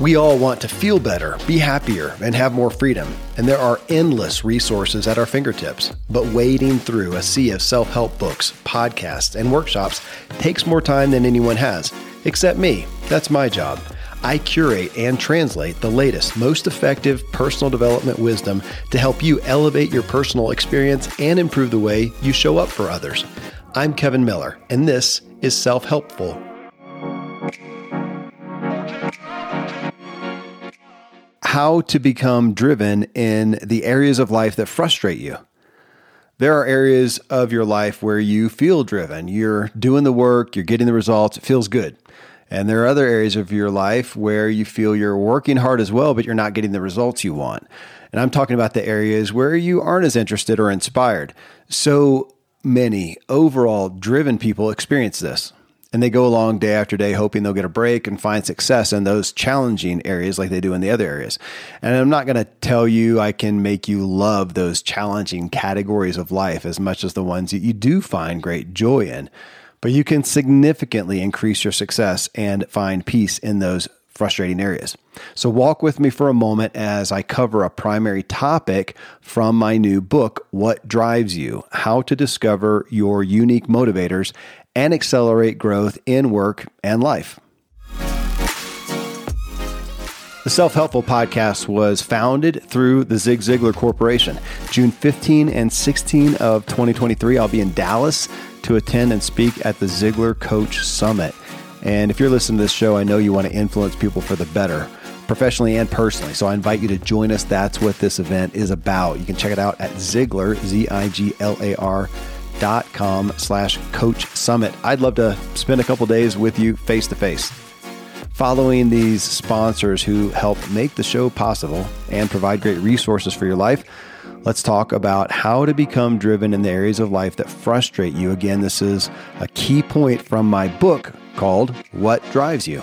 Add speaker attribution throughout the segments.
Speaker 1: We all want to feel better, be happier, and have more freedom. And there are endless resources at our fingertips. But wading through a sea of self help books, podcasts, and workshops takes more time than anyone has, except me. That's my job. I curate and translate the latest, most effective personal development wisdom to help you elevate your personal experience and improve the way you show up for others. I'm Kevin Miller, and this is Self Helpful. How to become driven in the areas of life that frustrate you. There are areas of your life where you feel driven. You're doing the work, you're getting the results, it feels good. And there are other areas of your life where you feel you're working hard as well, but you're not getting the results you want. And I'm talking about the areas where you aren't as interested or inspired. So many overall driven people experience this. And they go along day after day hoping they'll get a break and find success in those challenging areas like they do in the other areas. And I'm not going to tell you I can make you love those challenging categories of life as much as the ones that you do find great joy in but you can significantly increase your success and find peace in those frustrating areas. So, walk with me for a moment as I cover a primary topic from my new book, What Drives You How to Discover Your Unique Motivators and Accelerate Growth in Work and Life. The Self Helpful Podcast was founded through the Zig Ziglar Corporation. June 15 and 16 of 2023, I'll be in Dallas to attend and speak at the Ziglar Coach Summit. And if you're listening to this show, I know you want to influence people for the better, professionally and personally. So I invite you to join us. That's what this event is about. You can check it out at Ziglar, Z I G L A R dot com slash coach summit. I'd love to spend a couple days with you face to face. Following these sponsors who help make the show possible and provide great resources for your life, Let's talk about how to become driven in the areas of life that frustrate you. Again, this is a key point from my book called What Drives You.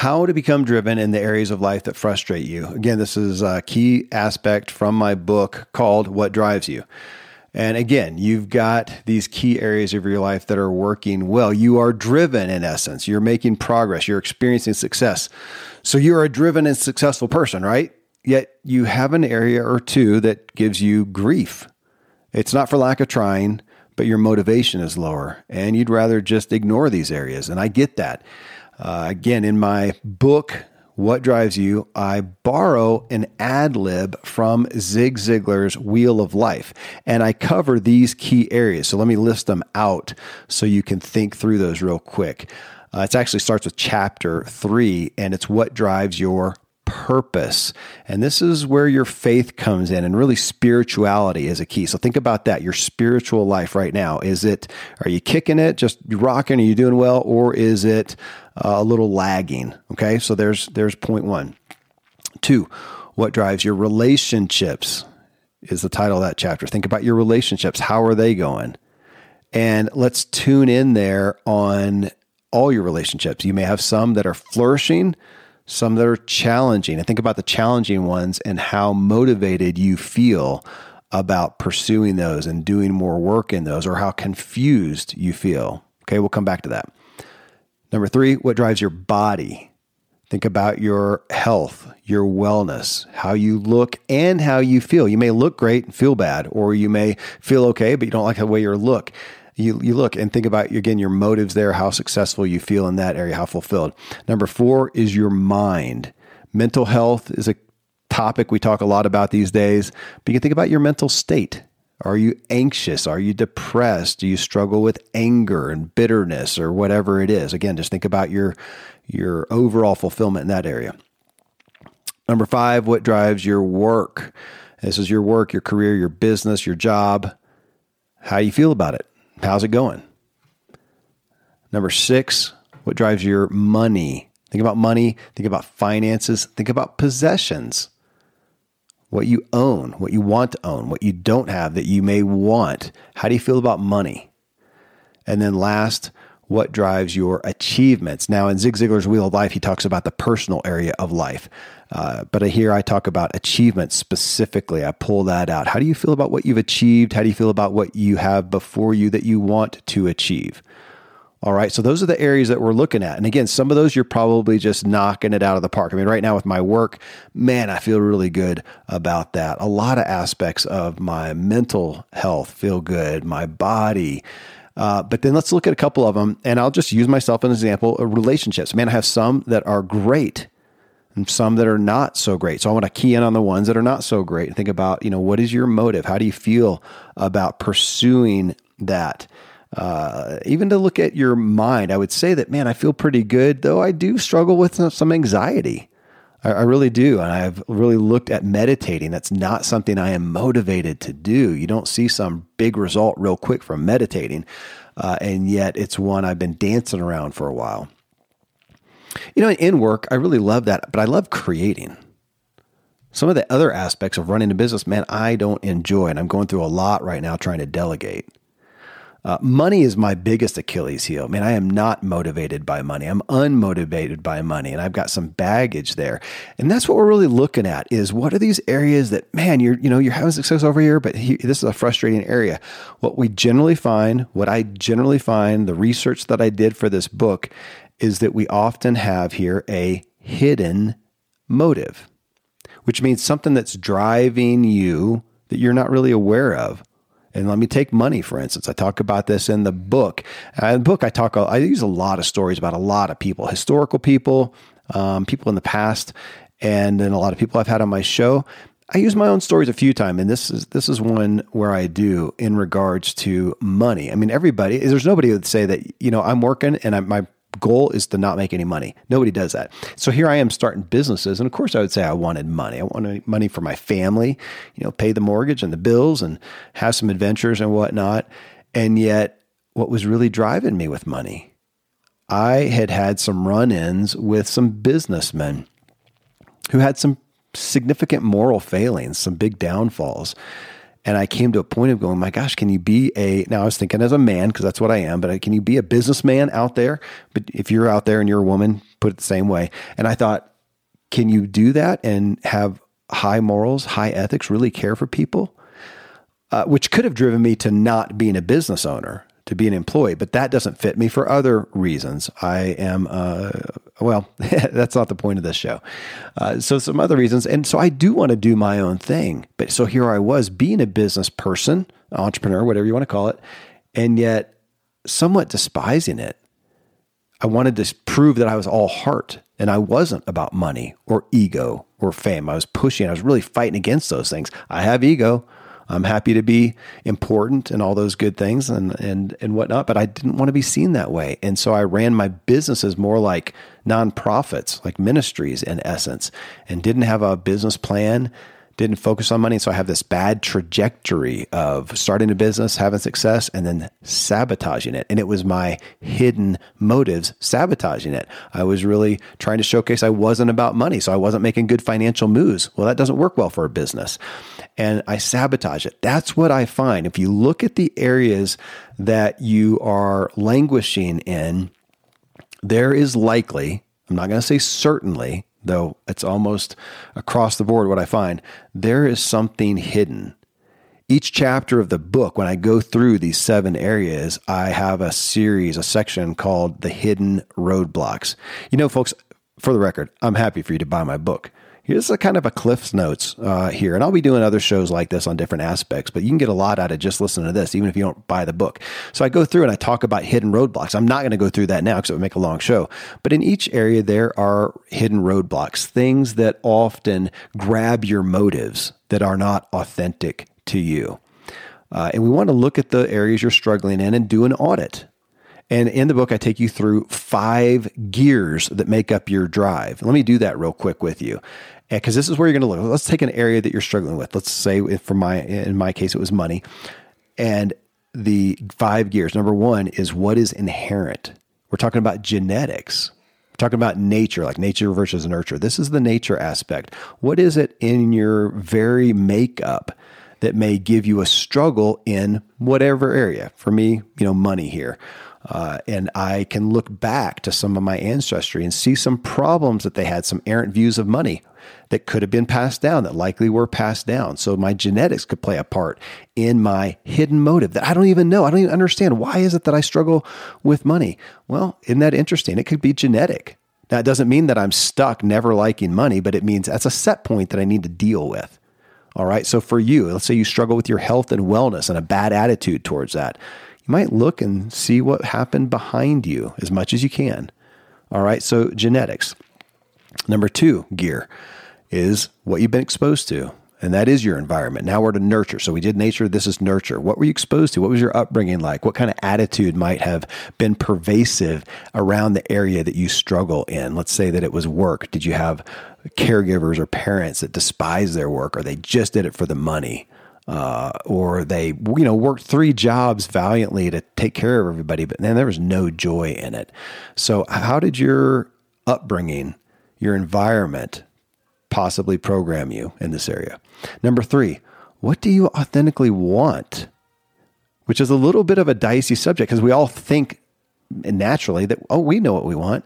Speaker 1: How to become driven in the areas of life that frustrate you. Again, this is a key aspect from my book called What Drives You. And again, you've got these key areas of your life that are working well. You are driven in essence. You're making progress. You're experiencing success. So you're a driven and successful person, right? Yet you have an area or two that gives you grief. It's not for lack of trying, but your motivation is lower and you'd rather just ignore these areas. And I get that. Uh, again, in my book, What Drives You, I borrow an ad lib from Zig Ziglar's Wheel of Life, and I cover these key areas. So let me list them out so you can think through those real quick. Uh, it actually starts with chapter three, and it's what drives your purpose. And this is where your faith comes in and really spirituality is a key. So think about that. Your spiritual life right now. Is it, are you kicking it, just rocking? Are you doing well? Or is it uh, a little lagging? Okay. So there's, there's point one. Two, what drives your relationships is the title of that chapter. Think about your relationships. How are they going? And let's tune in there on all your relationships. You may have some that are flourishing, some that are challenging. And think about the challenging ones and how motivated you feel about pursuing those and doing more work in those, or how confused you feel. Okay, we'll come back to that. Number three, what drives your body? Think about your health, your wellness, how you look and how you feel. You may look great and feel bad, or you may feel okay, but you don't like the way you look. You, you look and think about again your motives there, how successful you feel in that area, how fulfilled. Number four is your mind. Mental health is a topic we talk a lot about these days, but you can think about your mental state. Are you anxious? Are you depressed? Do you struggle with anger and bitterness or whatever it is? Again, just think about your your overall fulfillment in that area. Number 5, what drives your work? This is your work, your career, your business, your job. How you feel about it? How's it going? Number 6, what drives your money? Think about money, think about finances, think about possessions what you own, what you want to own, what you don't have that you may want. How do you feel about money? And then last, what drives your achievements? Now, in Zig Ziglar's Wheel of Life, he talks about the personal area of life. Uh, but here I talk about achievements specifically. I pull that out. How do you feel about what you've achieved? How do you feel about what you have before you that you want to achieve? All right. So those are the areas that we're looking at. And again, some of those you're probably just knocking it out of the park. I mean, right now with my work, man, I feel really good about that. A lot of aspects of my mental health feel good, my body. Uh, but then let's look at a couple of them. And I'll just use myself as an example of relationships. Man, I have some that are great and some that are not so great. So I want to key in on the ones that are not so great and think about, you know, what is your motive? How do you feel about pursuing that? Uh, even to look at your mind, I would say that, man, I feel pretty good, though I do struggle with some anxiety. I, I really do. And I've really looked at meditating. That's not something I am motivated to do. You don't see some big result real quick from meditating. Uh, and yet it's one I've been dancing around for a while. You know, in work, I really love that, but I love creating. Some of the other aspects of running a business, man, I don't enjoy. And I'm going through a lot right now trying to delegate. Uh, money is my biggest Achilles heel. Man, I am not motivated by money. I'm unmotivated by money, and I've got some baggage there. And that's what we're really looking at: is what are these areas that, man, you're you know you're having success over here, but he, this is a frustrating area. What we generally find, what I generally find, the research that I did for this book, is that we often have here a hidden motive, which means something that's driving you that you're not really aware of. And let me take money, for instance. I talk about this in the book. Uh, in the book, I talk, I use a lot of stories about a lot of people, historical people, um, people in the past, and then a lot of people I've had on my show. I use my own stories a few times, and this is this is one where I do in regards to money. I mean, everybody, there's nobody who would say that you know I'm working and I, my goal is to not make any money. Nobody does that. So here I am starting businesses. And of course, I would say I wanted money. I wanted money for my family, you know, pay the mortgage and the bills and have some adventures and whatnot. And yet, what was really driving me with money? I had had some run ins with some businessmen who had some significant moral failings, some big downfalls. And I came to a point of going, my gosh, can you be a, now I was thinking as a man, because that's what I am, but can you be a businessman out there? But if you're out there and you're a woman, put it the same way. And I thought, can you do that and have high morals, high ethics, really care for people? Uh, which could have driven me to not being a business owner to be an employee, but that doesn't fit me for other reasons. I am, uh, well, that's not the point of this show. Uh, so, some other reasons. And so, I do want to do my own thing. But so here I was being a business person, entrepreneur, whatever you want to call it, and yet somewhat despising it. I wanted to prove that I was all heart and I wasn't about money or ego or fame. I was pushing, I was really fighting against those things. I have ego. I'm happy to be important and all those good things and and and whatnot, but I didn't want to be seen that way. And so I ran my businesses more like nonprofits, like ministries in essence, and didn't have a business plan, didn't focus on money. So I have this bad trajectory of starting a business, having success, and then sabotaging it. And it was my hidden motives sabotaging it. I was really trying to showcase I wasn't about money. So I wasn't making good financial moves. Well, that doesn't work well for a business. And I sabotage it. That's what I find. If you look at the areas that you are languishing in, there is likely, I'm not going to say certainly, though it's almost across the board what I find, there is something hidden. Each chapter of the book, when I go through these seven areas, I have a series, a section called The Hidden Roadblocks. You know, folks, for the record, I'm happy for you to buy my book here's a kind of a Cliff's Notes uh, here. And I'll be doing other shows like this on different aspects, but you can get a lot out of just listening to this, even if you don't buy the book. So I go through and I talk about hidden roadblocks. I'm not going to go through that now because it would make a long show. But in each area, there are hidden roadblocks, things that often grab your motives that are not authentic to you. Uh, and we want to look at the areas you're struggling in and do an audit. And in the book, I take you through five gears that make up your drive. Let me do that real quick with you eh, because this is where you're going to look. Let's take an area that you're struggling with. Let's say, for my in my case, it was money, and the five gears. Number one is what is inherent. We're talking about genetics. We're talking about nature, like nature versus nurture. This is the nature aspect. What is it in your very makeup that may give you a struggle in whatever area? For me, you know, money here. Uh, and I can look back to some of my ancestry and see some problems that they had, some errant views of money that could have been passed down, that likely were passed down. So my genetics could play a part in my hidden motive that I don't even know. I don't even understand. Why is it that I struggle with money? Well, isn't that interesting? It could be genetic. It doesn't mean that I'm stuck never liking money, but it means that's a set point that I need to deal with. All right. So for you, let's say you struggle with your health and wellness and a bad attitude towards that. Might look and see what happened behind you as much as you can. All right. So genetics. Number two, gear is what you've been exposed to. And that is your environment. Now we're to nurture. So we did nature. This is nurture. What were you exposed to? What was your upbringing like? What kind of attitude might have been pervasive around the area that you struggle in? Let's say that it was work. Did you have caregivers or parents that despise their work or they just did it for the money? Uh, or they, you know, worked three jobs valiantly to take care of everybody, but then there was no joy in it. So, how did your upbringing, your environment, possibly program you in this area. Number three, what do you authentically want? Which is a little bit of a dicey subject because we all think naturally that, oh, we know what we want.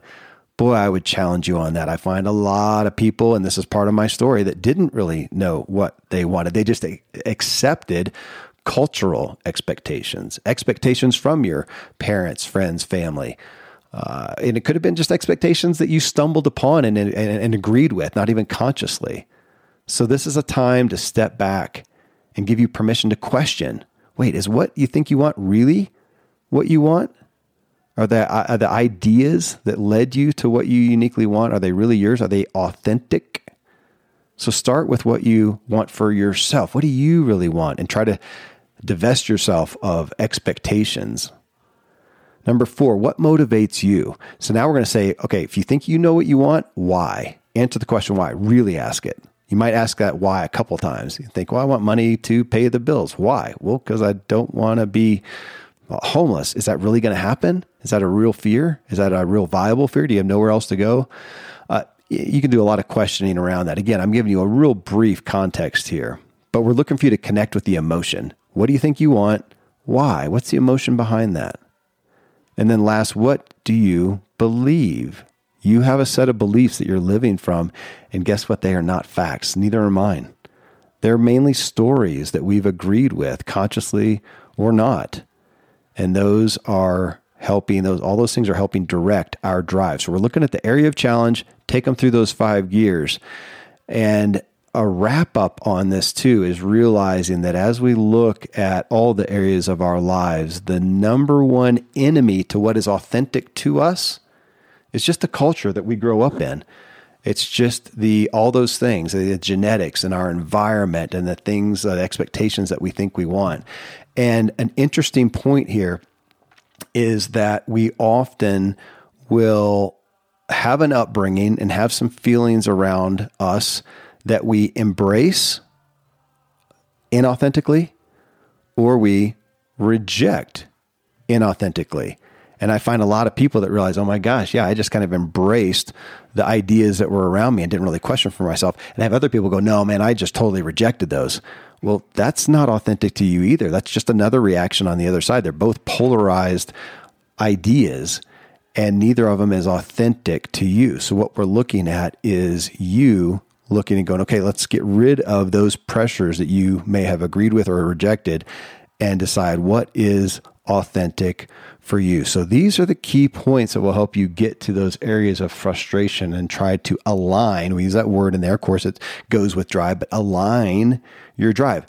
Speaker 1: Boy, I would challenge you on that. I find a lot of people, and this is part of my story, that didn't really know what they wanted. They just accepted cultural expectations, expectations from your parents, friends, family, uh, and it could have been just expectations that you stumbled upon and, and, and agreed with, not even consciously. So, this is a time to step back and give you permission to question wait, is what you think you want really what you want? Are the, uh, are the ideas that led you to what you uniquely want, are they really yours? Are they authentic? So start with what you want for yourself. What do you really want? And try to divest yourself of expectations Number four, what motivates you? So now we're going to say, okay, if you think you know what you want, why? Answer the question why. Really ask it. You might ask that why a couple times. You think, well, I want money to pay the bills. Why? Well, because I don't want to be homeless. Is that really going to happen? Is that a real fear? Is that a real viable fear? Do you have nowhere else to go? Uh, you can do a lot of questioning around that. Again, I'm giving you a real brief context here, but we're looking for you to connect with the emotion. What do you think you want? Why? What's the emotion behind that? And then last, what do you believe? You have a set of beliefs that you're living from, and guess what? They are not facts. Neither are mine. They're mainly stories that we've agreed with, consciously or not. And those are helping those all those things are helping direct our drive. So we're looking at the area of challenge, take them through those five gears. And a wrap up on this too is realizing that as we look at all the areas of our lives, the number one enemy to what is authentic to us is just the culture that we grow up in. It's just the all those things, the genetics and our environment and the things, the expectations that we think we want. And an interesting point here is that we often will have an upbringing and have some feelings around us that we embrace inauthentically or we reject inauthentically. And I find a lot of people that realize, oh my gosh, yeah, I just kind of embraced the ideas that were around me and didn't really question for myself. And I have other people go, no, man, I just totally rejected those. Well, that's not authentic to you either. That's just another reaction on the other side. They're both polarized ideas, and neither of them is authentic to you. So, what we're looking at is you looking and going, okay, let's get rid of those pressures that you may have agreed with or rejected and decide what is authentic for you. So these are the key points that will help you get to those areas of frustration and try to align. We use that word in there. Of course, it goes with drive, but align your drive.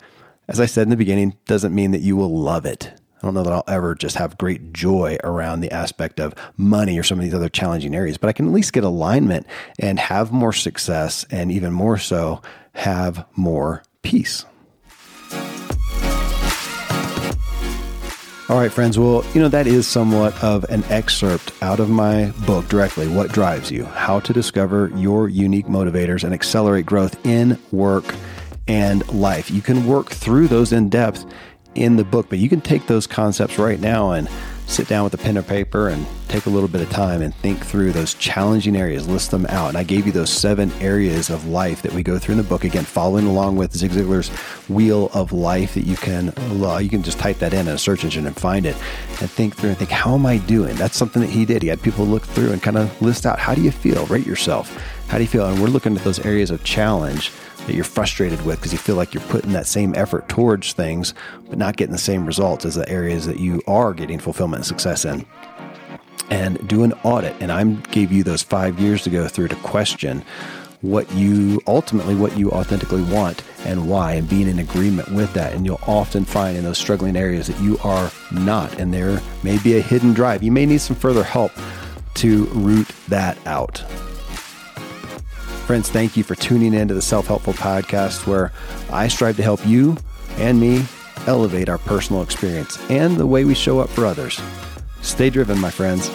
Speaker 1: As I said in the beginning, doesn't mean that you will love it. I don't know that I'll ever just have great joy around the aspect of money or some of these other challenging areas, but I can at least get alignment and have more success and even more so have more peace. All right, friends. Well, you know, that is somewhat of an excerpt out of my book directly What Drives You How to Discover Your Unique Motivators and Accelerate Growth in Work and Life. You can work through those in depth in the book, but you can take those concepts right now and sit down with a pen or paper and take a little bit of time and think through those challenging areas, list them out. And I gave you those seven areas of life that we go through in the book. Again, following along with Zig Ziglar's Wheel of Life that you can you can just type that in in a search engine and find it and think through and think, how am I doing? That's something that he did. He had people look through and kind of list out how do you feel, rate yourself. How do you feel? And we're looking at those areas of challenge that you're frustrated with because you feel like you're putting that same effort towards things, but not getting the same results as the areas that you are getting fulfillment and success in. And do an audit. And I gave you those five years to go through to question what you ultimately what you authentically want and why and being in agreement with that and you'll often find in those struggling areas that you are not and there may be a hidden drive you may need some further help to root that out Friends, thank you for tuning in to the Self Helpful Podcast, where I strive to help you and me elevate our personal experience and the way we show up for others. Stay driven, my friends.